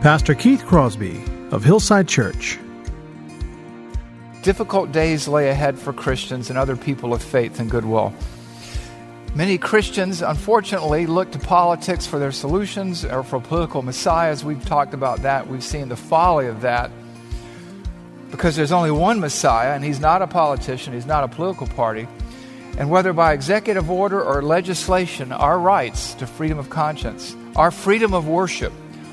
Pastor Keith Crosby of Hillside Church. Difficult days lay ahead for Christians and other people of faith and goodwill. Many Christians, unfortunately, look to politics for their solutions or for political messiahs. We've talked about that. We've seen the folly of that because there's only one Messiah, and he's not a politician, he's not a political party. And whether by executive order or legislation, our rights to freedom of conscience, our freedom of worship,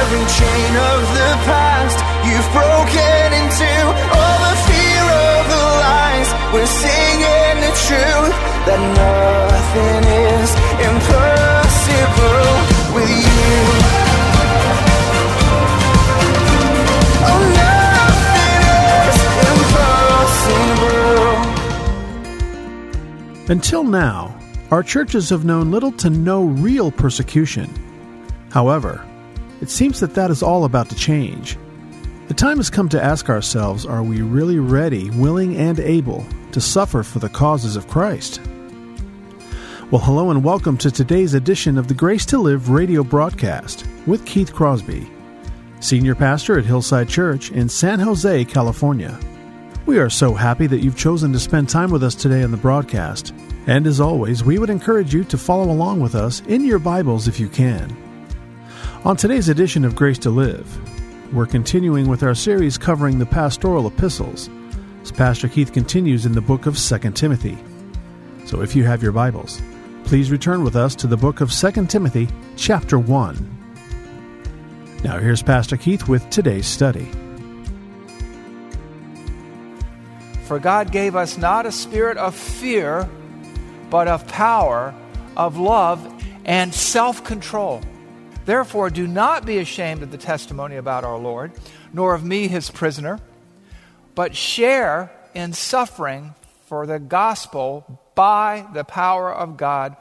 every chain of the past you've broken into. All the fear of the lies, we're singing the truth that nothing is impossible with you. Oh. Until now, our churches have known little to no real persecution. However, it seems that that is all about to change. The time has come to ask ourselves are we really ready, willing, and able to suffer for the causes of Christ? Well, hello and welcome to today's edition of the Grace to Live radio broadcast with Keith Crosby, Senior Pastor at Hillside Church in San Jose, California. We are so happy that you've chosen to spend time with us today on the broadcast. And as always, we would encourage you to follow along with us in your Bibles if you can. On today's edition of Grace to Live, we're continuing with our series covering the pastoral epistles as Pastor Keith continues in the book of 2 Timothy. So if you have your Bibles, please return with us to the book of 2 Timothy, chapter 1. Now here's Pastor Keith with today's study. For God gave us not a spirit of fear, but of power, of love, and self control. Therefore, do not be ashamed of the testimony about our Lord, nor of me, his prisoner, but share in suffering for the gospel by the power of God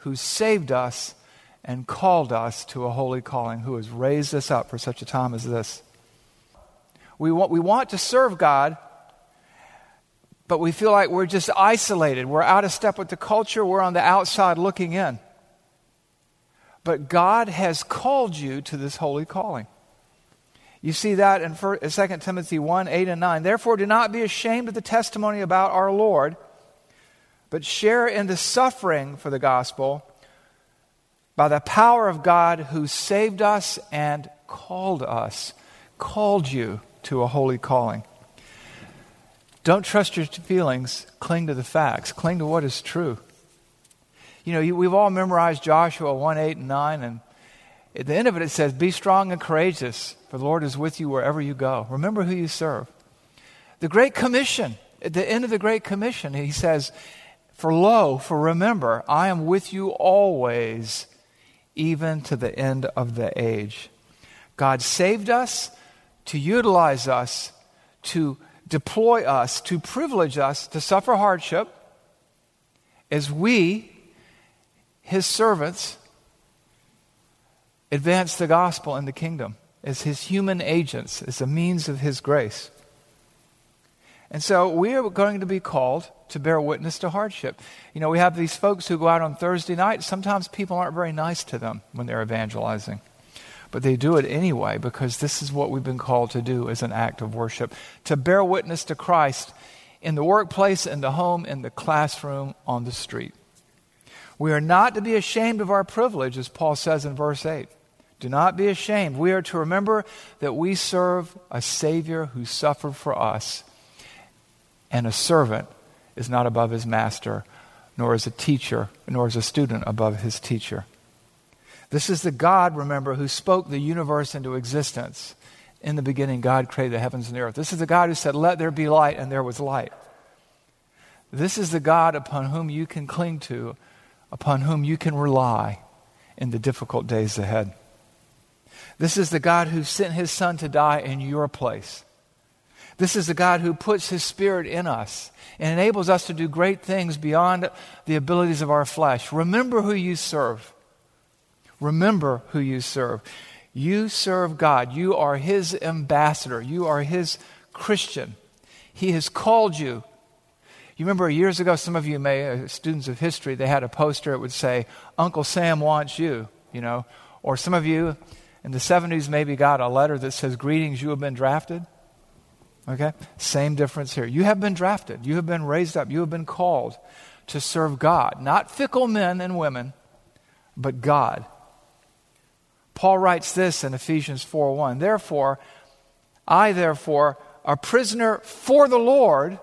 who saved us and called us to a holy calling, who has raised us up for such a time as this. We want, we want to serve God, but we feel like we're just isolated. We're out of step with the culture. We're on the outside looking in. But God has called you to this holy calling. You see that in 2 Timothy 1 8 and 9. Therefore, do not be ashamed of the testimony about our Lord, but share in the suffering for the gospel by the power of God who saved us and called us, called you to a holy calling. Don't trust your feelings, cling to the facts, cling to what is true. You know, we've all memorized Joshua 1 8 and 9, and at the end of it, it says, Be strong and courageous, for the Lord is with you wherever you go. Remember who you serve. The Great Commission, at the end of the Great Commission, he says, For lo, for remember, I am with you always, even to the end of the age. God saved us to utilize us, to deploy us, to privilege us to suffer hardship as we, his servants, advance the gospel and the kingdom as his human agents, as a means of his grace. And so we are going to be called to bear witness to hardship. You know, we have these folks who go out on Thursday night. Sometimes people aren't very nice to them when they're evangelizing. But they do it anyway because this is what we've been called to do as an act of worship to bear witness to Christ in the workplace, in the home, in the classroom, on the street. We are not to be ashamed of our privilege, as Paul says in verse 8. Do not be ashamed. We are to remember that we serve a Savior who suffered for us, and a servant is not above his master, nor is a teacher, nor is a student above his teacher. This is the God, remember, who spoke the universe into existence. In the beginning, God created the heavens and the earth. This is the God who said, Let there be light, and there was light. This is the God upon whom you can cling to, upon whom you can rely in the difficult days ahead. This is the God who sent his Son to die in your place. This is the God who puts his Spirit in us and enables us to do great things beyond the abilities of our flesh. Remember who you serve. Remember who you serve. You serve God. You are his ambassador. You are his Christian. He has called you. You remember years ago, some of you may, uh, students of history, they had a poster. It would say, Uncle Sam wants you, you know. Or some of you in the 70s maybe got a letter that says, Greetings, you have been drafted. Okay? Same difference here. You have been drafted. You have been raised up. You have been called to serve God. Not fickle men and women, but God. Paul writes this in Ephesians 4 1. Therefore, I therefore, a prisoner for the Lord,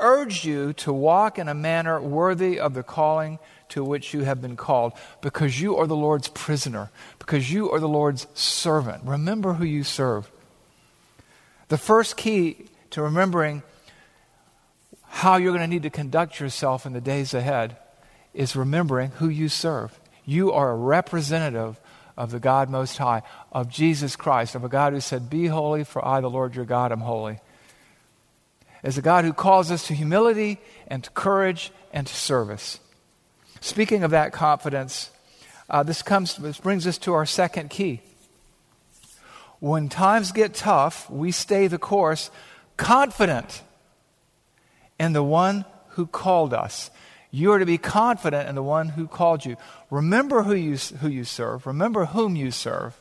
urge you to walk in a manner worthy of the calling to which you have been called, because you are the Lord's prisoner, because you are the Lord's servant. Remember who you serve. The first key to remembering how you're going to need to conduct yourself in the days ahead is remembering who you serve. You are a representative of the God Most High, of Jesus Christ, of a God who said, Be holy, for I, the Lord your God, am holy. As a God who calls us to humility and to courage and to service. Speaking of that confidence, uh, this, comes, this brings us to our second key. When times get tough, we stay the course confident in the one who called us. You are to be confident in the one who called you. Remember who you, who you serve, remember whom you serve,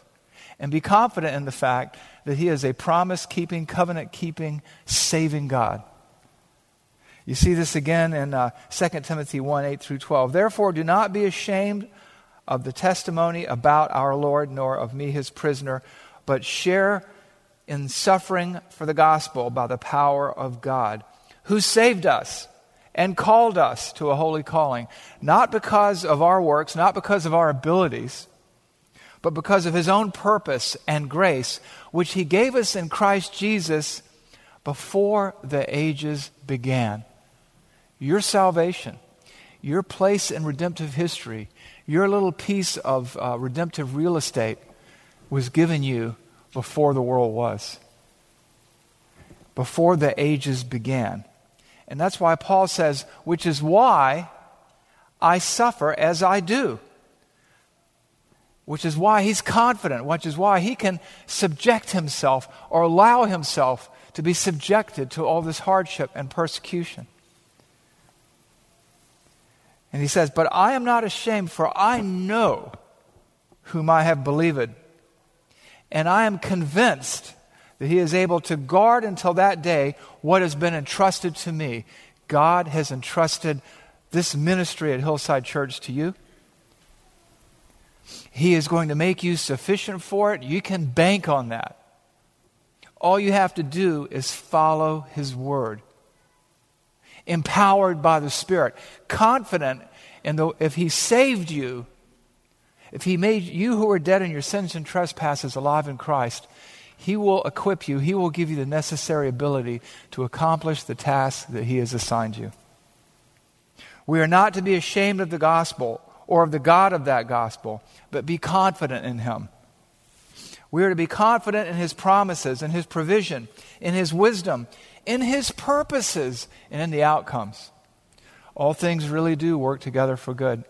and be confident in the fact that He is a promise keeping, covenant keeping, saving God. You see this again in uh, 2 Timothy 1 8 through 12. Therefore, do not be ashamed of the testimony about our Lord, nor of me, his prisoner, but share in suffering for the gospel by the power of God, who saved us and called us to a holy calling, not because of our works, not because of our abilities, but because of his own purpose and grace, which he gave us in Christ Jesus before the ages began. Your salvation, your place in redemptive history, your little piece of uh, redemptive real estate was given you before the world was, before the ages began. And that's why Paul says, which is why I suffer as I do. Which is why he's confident, which is why he can subject himself or allow himself to be subjected to all this hardship and persecution. And he says, But I am not ashamed, for I know whom I have believed. And I am convinced that He is able to guard until that day what has been entrusted to me. God has entrusted this ministry at Hillside Church to you. He is going to make you sufficient for it. You can bank on that. All you have to do is follow His word. Empowered by the Spirit, confident in the, if He saved you, if He made you who were dead in your sins and trespasses alive in Christ, he will equip you, He will give you the necessary ability to accomplish the task that He has assigned you. We are not to be ashamed of the gospel or of the God of that gospel, but be confident in Him. We are to be confident in His promises, in His provision, in His wisdom, in His purposes, and in the outcomes. All things really do work together for good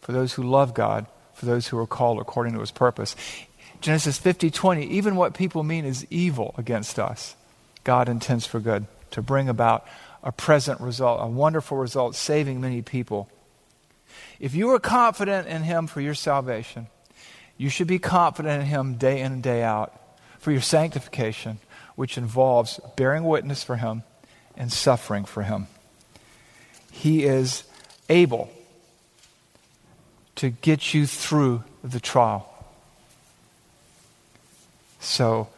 for those who love God, for those who are called according to His purpose. Genesis 50 20, even what people mean is evil against us, God intends for good, to bring about a present result, a wonderful result, saving many people. If you are confident in Him for your salvation, you should be confident in Him day in and day out for your sanctification, which involves bearing witness for Him and suffering for Him. He is able to get you through the trial. So,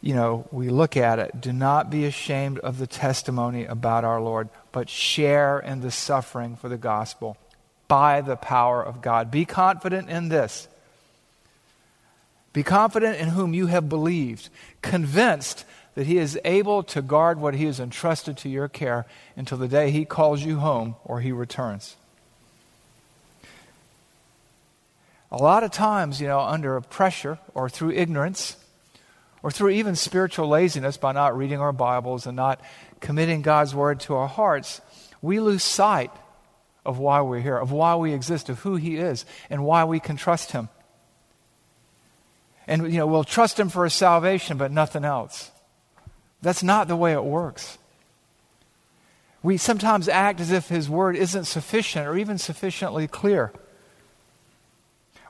you know, we look at it. Do not be ashamed of the testimony about our Lord, but share in the suffering for the gospel by the power of God. Be confident in this. Be confident in whom you have believed, convinced that he is able to guard what he has entrusted to your care until the day he calls you home or he returns. A lot of times, you know, under pressure or through ignorance, or through even spiritual laziness by not reading our Bibles and not committing God's Word to our hearts, we lose sight of why we're here, of why we exist, of who He is, and why we can trust Him. And, you know, we'll trust Him for His salvation, but nothing else. That's not the way it works. We sometimes act as if His Word isn't sufficient or even sufficiently clear.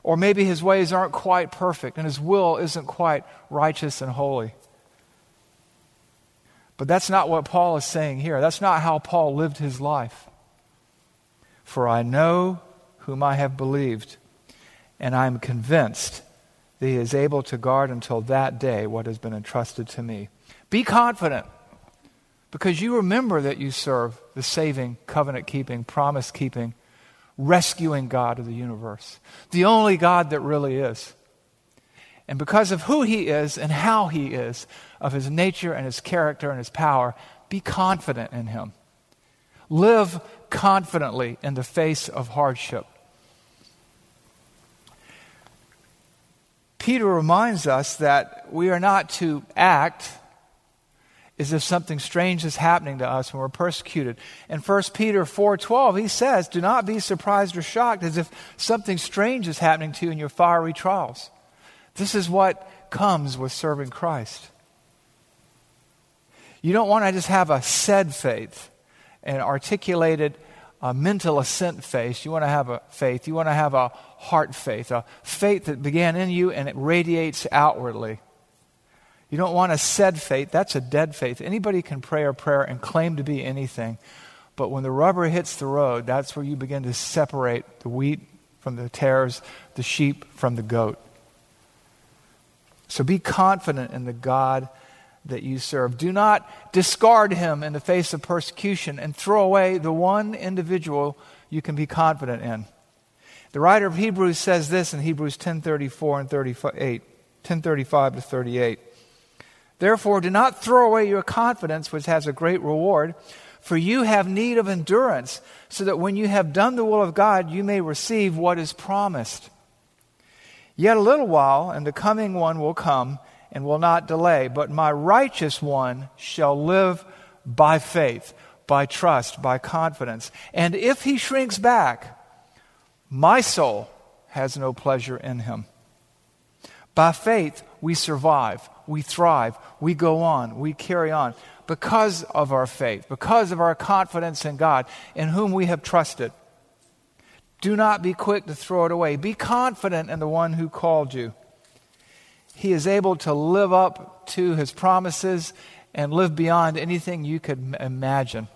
Or maybe his ways aren't quite perfect and his will isn't quite righteous and holy. But that's not what Paul is saying here. That's not how Paul lived his life. For I know whom I have believed, and I am convinced that he is able to guard until that day what has been entrusted to me. Be confident, because you remember that you serve the saving, covenant keeping, promise keeping, rescuing God of the universe, the only God that really is. And because of who He is and how He is, of His nature and His character and His power, be confident in Him. Live confidently in the face of hardship. Peter reminds us that we are not to act as if something strange is happening to us when we're persecuted. In 1 Peter 4:12, he says, "Do not be surprised or shocked as if something strange is happening to you in your fiery trials." This is what comes with serving Christ. You don't want to just have a said faith, an articulated uh, mental assent faith. You want to have a faith. You want to have a heart faith, a faith that began in you and it radiates outwardly. You don't want a said faith. That's a dead faith. Anybody can pray a prayer and claim to be anything. But when the rubber hits the road, that's where you begin to separate the wheat from the tares, the sheep from the goat. So be confident in the God that you serve. Do not discard him in the face of persecution and throw away the one individual you can be confident in. The writer of Hebrews says this in Hebrews 10:34 and 38, 10:35 to 38. Therefore, do not throw away your confidence, which has a great reward, for you have need of endurance, so that when you have done the will of God, you may receive what is promised. Yet a little while, and the coming one will come and will not delay, but my righteous one shall live by faith, by trust, by confidence. And if he shrinks back, my soul has no pleasure in him. By faith, we survive we thrive, we go on, we carry on because of our faith, because of our confidence in God, in whom we have trusted. Do not be quick to throw it away. Be confident in the one who called you. He is able to live up to his promises and live beyond anything you could imagine.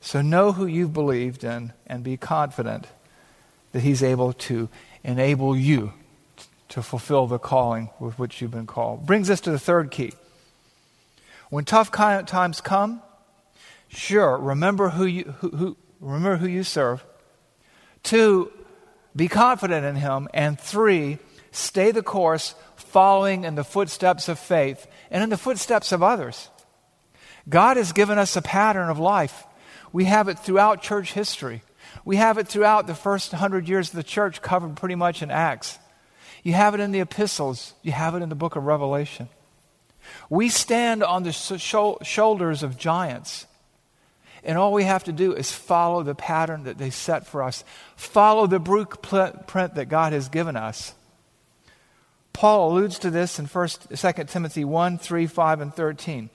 So know who you've believed in and be confident that he's able to enable you to fulfill the calling with which you've been called. Brings us to the third key. When tough times come, sure, remember who you, who, who, remember who you serve. Two, be confident in him. And three, stay the course, following in the footsteps of faith and in the footsteps of others. God has given us a pattern of life. We have it throughout church history. We have it throughout the first hundred years of the church, covered pretty much in Acts. You have it in the epistles, you have it in the book of Revelation. We stand on the shoulders of giants. And all we have to do is follow the pattern that they set for us, follow the blueprint that God has given us. Paul alludes to this in 1st, 2 Timothy 1 3, 5, and 13.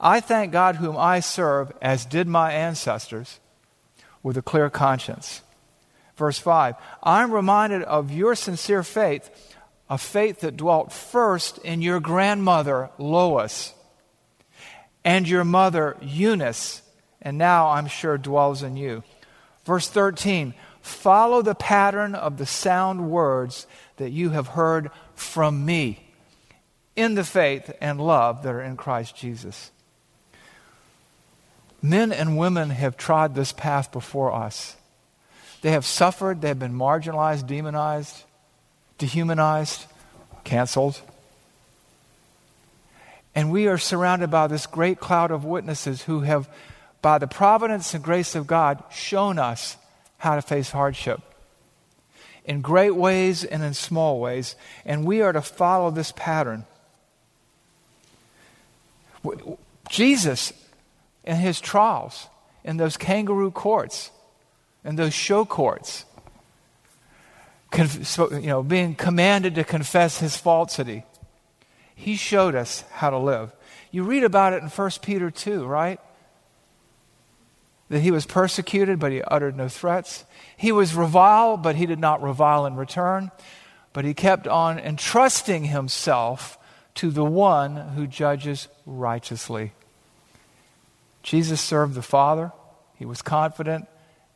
I thank God whom I serve, as did my ancestors, with a clear conscience. Verse 5 I'm reminded of your sincere faith, a faith that dwelt first in your grandmother Lois and your mother Eunice, and now I'm sure dwells in you. Verse 13 Follow the pattern of the sound words that you have heard from me in the faith and love that are in Christ Jesus. Men and women have trod this path before us. They have suffered, they have been marginalized, demonized, dehumanized, canceled. And we are surrounded by this great cloud of witnesses who have, by the providence and grace of God, shown us how to face hardship in great ways and in small ways. And we are to follow this pattern. Jesus, in his trials, in those kangaroo courts, in those show courts, you know, being commanded to confess his falsity, he showed us how to live. You read about it in 1 Peter 2, right? That he was persecuted, but he uttered no threats. He was reviled, but he did not revile in return. But he kept on entrusting himself to the one who judges righteously. Jesus served the Father. He was confident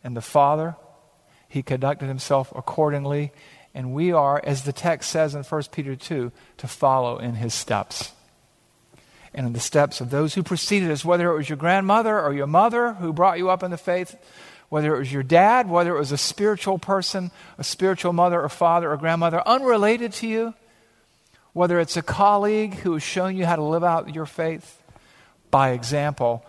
in the Father. He conducted himself accordingly. And we are, as the text says in 1 Peter 2, to follow in his steps. And in the steps of those who preceded us, whether it was your grandmother or your mother who brought you up in the faith, whether it was your dad, whether it was a spiritual person, a spiritual mother or father or grandmother, unrelated to you, whether it's a colleague who has shown you how to live out your faith by example,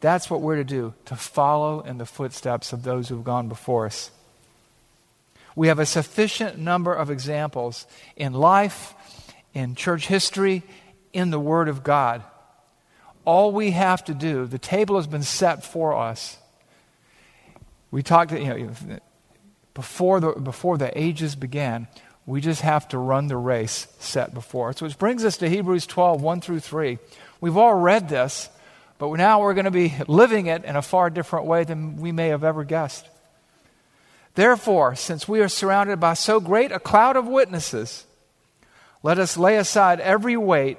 that's what we're to do, to follow in the footsteps of those who have gone before us. We have a sufficient number of examples in life, in church history, in the Word of God. All we have to do, the table has been set for us. We talked, you know, before the, before the ages began, we just have to run the race set before us. Which brings us to Hebrews 12, 1 through 3. We've all read this, but now we're going to be living it in a far different way than we may have ever guessed. Therefore, since we are surrounded by so great a cloud of witnesses, let us lay aside every weight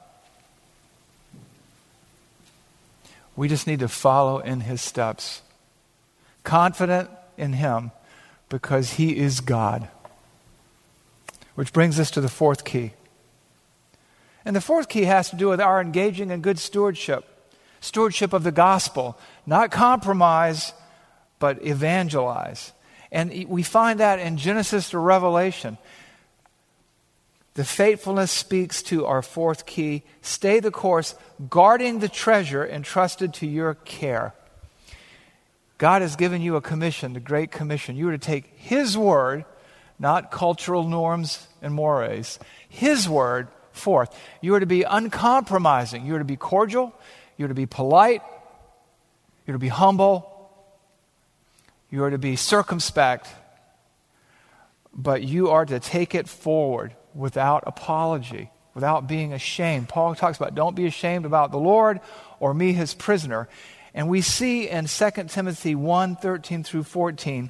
We just need to follow in his steps, confident in him because he is God. Which brings us to the fourth key. And the fourth key has to do with our engaging in good stewardship stewardship of the gospel, not compromise, but evangelize. And we find that in Genesis to Revelation. The faithfulness speaks to our fourth key stay the course, guarding the treasure entrusted to your care. God has given you a commission, the Great Commission. You are to take His word, not cultural norms and mores, His word forth. You are to be uncompromising. You are to be cordial. You're to be polite. You're to be humble. You are to be circumspect. But you are to take it forward without apology, without being ashamed. Paul talks about don't be ashamed about the Lord or me, his prisoner. And we see in 2 Timothy 1 13 through 14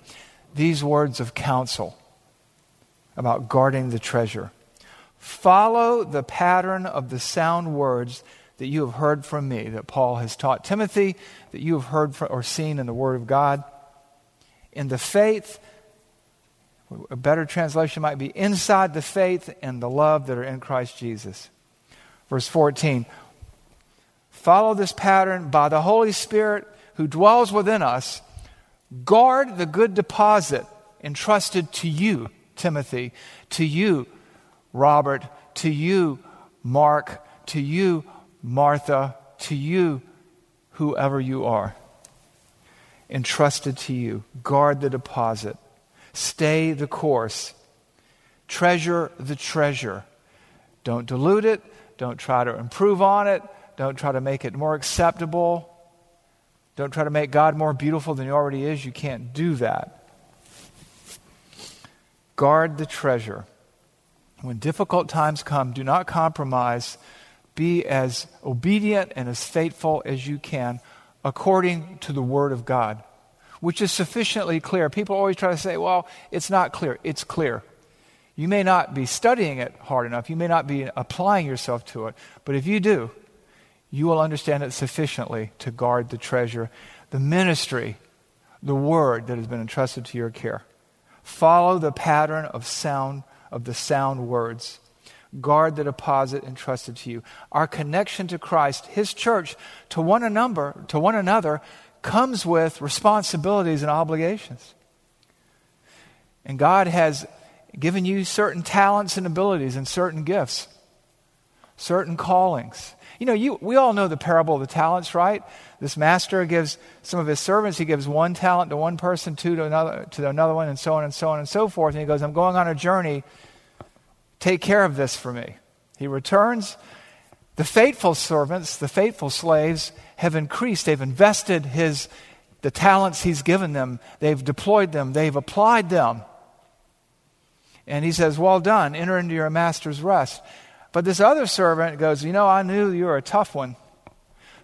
these words of counsel about guarding the treasure. Follow the pattern of the sound words that you have heard from me, that Paul has taught Timothy, that you have heard from, or seen in the Word of God. In the faith, a better translation might be inside the faith and the love that are in Christ Jesus. Verse 14 Follow this pattern by the Holy Spirit who dwells within us. Guard the good deposit entrusted to you, Timothy, to you, Robert, to you, Mark, to you, Martha, to you, whoever you are, entrusted to you. Guard the deposit, stay the course, treasure the treasure. Don't dilute it, don't try to improve on it, don't try to make it more acceptable. Don't try to make God more beautiful than He already is. You can't do that. Guard the treasure. When difficult times come, do not compromise. Be as obedient and as faithful as you can according to the Word of God, which is sufficiently clear. People always try to say, well, it's not clear. It's clear. You may not be studying it hard enough, you may not be applying yourself to it, but if you do, you will understand it sufficiently to guard the treasure, the ministry, the word that has been entrusted to your care. Follow the pattern of sound of the sound words. Guard the deposit entrusted to you. Our connection to Christ, his church, to one another, to one another comes with responsibilities and obligations. And God has given you certain talents and abilities and certain gifts, certain callings. You know, you, we all know the parable of the talents, right? This master gives some of his servants, he gives one talent to one person, two to another, to another one, and so on and so on and so forth. And he goes, I'm going on a journey. Take care of this for me. He returns. The faithful servants, the faithful slaves, have increased. They've invested his, the talents he's given them. They've deployed them. They've applied them. And he says, Well done, enter into your master's rest. But this other servant goes, You know, I knew you were a tough one.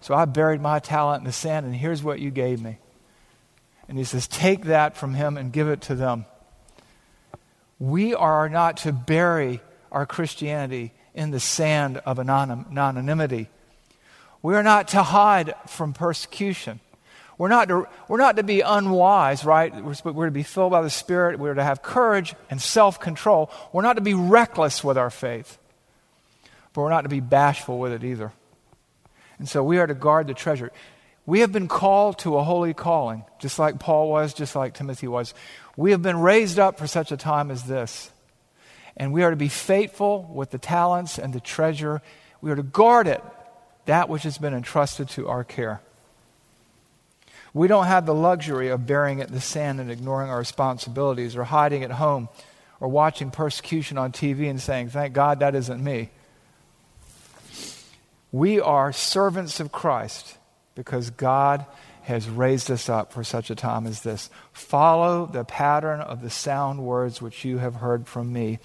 So I buried my talent in the sand, and here's what you gave me. And he says, Take that from him and give it to them. We are not to bury our Christianity in the sand of anonymity. We are not to hide from persecution. We're not to, we're not to be unwise, right? We're, we're to be filled by the Spirit. We're to have courage and self control. We're not to be reckless with our faith, but we're not to be bashful with it either. And so we are to guard the treasure. We have been called to a holy calling, just like Paul was, just like Timothy was. We have been raised up for such a time as this. And we are to be faithful with the talents and the treasure. We are to guard it, that which has been entrusted to our care. We don't have the luxury of burying it in the sand and ignoring our responsibilities or hiding at home or watching persecution on TV and saying, Thank God that isn't me. We are servants of Christ because God has raised us up for such a time as this. Follow the pattern of the sound words which you have heard from me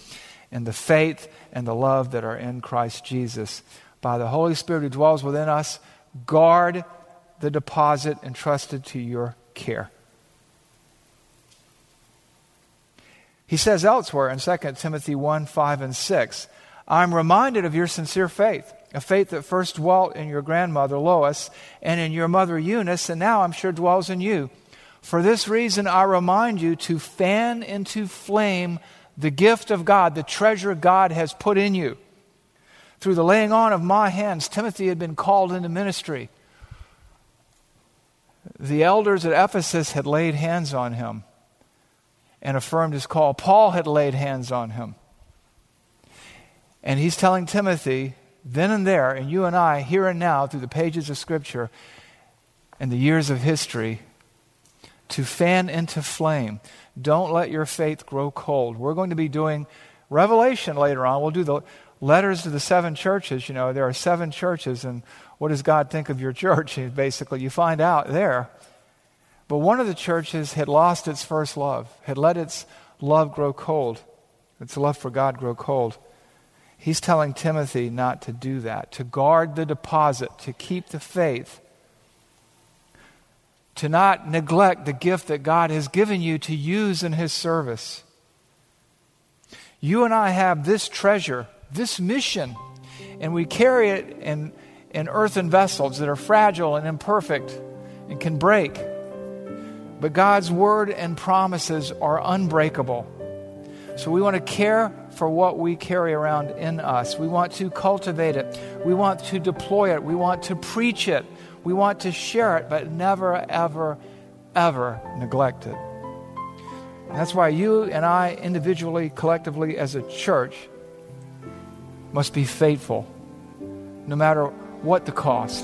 in the faith and the love that are in Christ Jesus. By the Holy Spirit who dwells within us, guard the deposit entrusted to your care. He says elsewhere in 2 Timothy 1 5 and 6, I'm reminded of your sincere faith, a faith that first dwelt in your grandmother Lois and in your mother Eunice, and now I'm sure dwells in you. For this reason, I remind you to fan into flame the gift of God, the treasure God has put in you. Through the laying on of my hands, Timothy had been called into ministry the elders at Ephesus had laid hands on him and affirmed his call. Paul had laid hands on him. And he's telling Timothy, then and there, and you and I, here and now, through the pages of Scripture and the years of history, to fan into flame. Don't let your faith grow cold. We're going to be doing Revelation later on. We'll do the letters to the seven churches. You know, there are seven churches, and what does God think of your church? Basically, you find out there. But one of the churches had lost its first love, had let its love grow cold, its love for God grow cold. He's telling Timothy not to do that, to guard the deposit, to keep the faith, to not neglect the gift that God has given you to use in His service. You and I have this treasure, this mission, and we carry it in in earthen vessels that are fragile and imperfect and can break. But God's word and promises are unbreakable. So we want to care for what we carry around in us. We want to cultivate it. We want to deploy it. We want to preach it. We want to share it, but never, ever, ever neglect it. That's why you and I, individually, collectively, as a church, must be faithful no matter what the cost.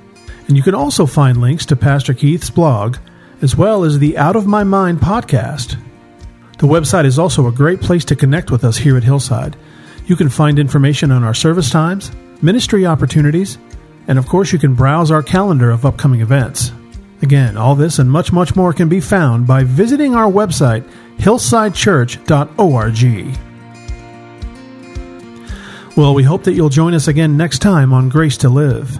And you can also find links to Pastor Keith's blog, as well as the Out of My Mind podcast. The website is also a great place to connect with us here at Hillside. You can find information on our service times, ministry opportunities, and of course, you can browse our calendar of upcoming events. Again, all this and much, much more can be found by visiting our website, hillsidechurch.org. Well, we hope that you'll join us again next time on Grace to Live.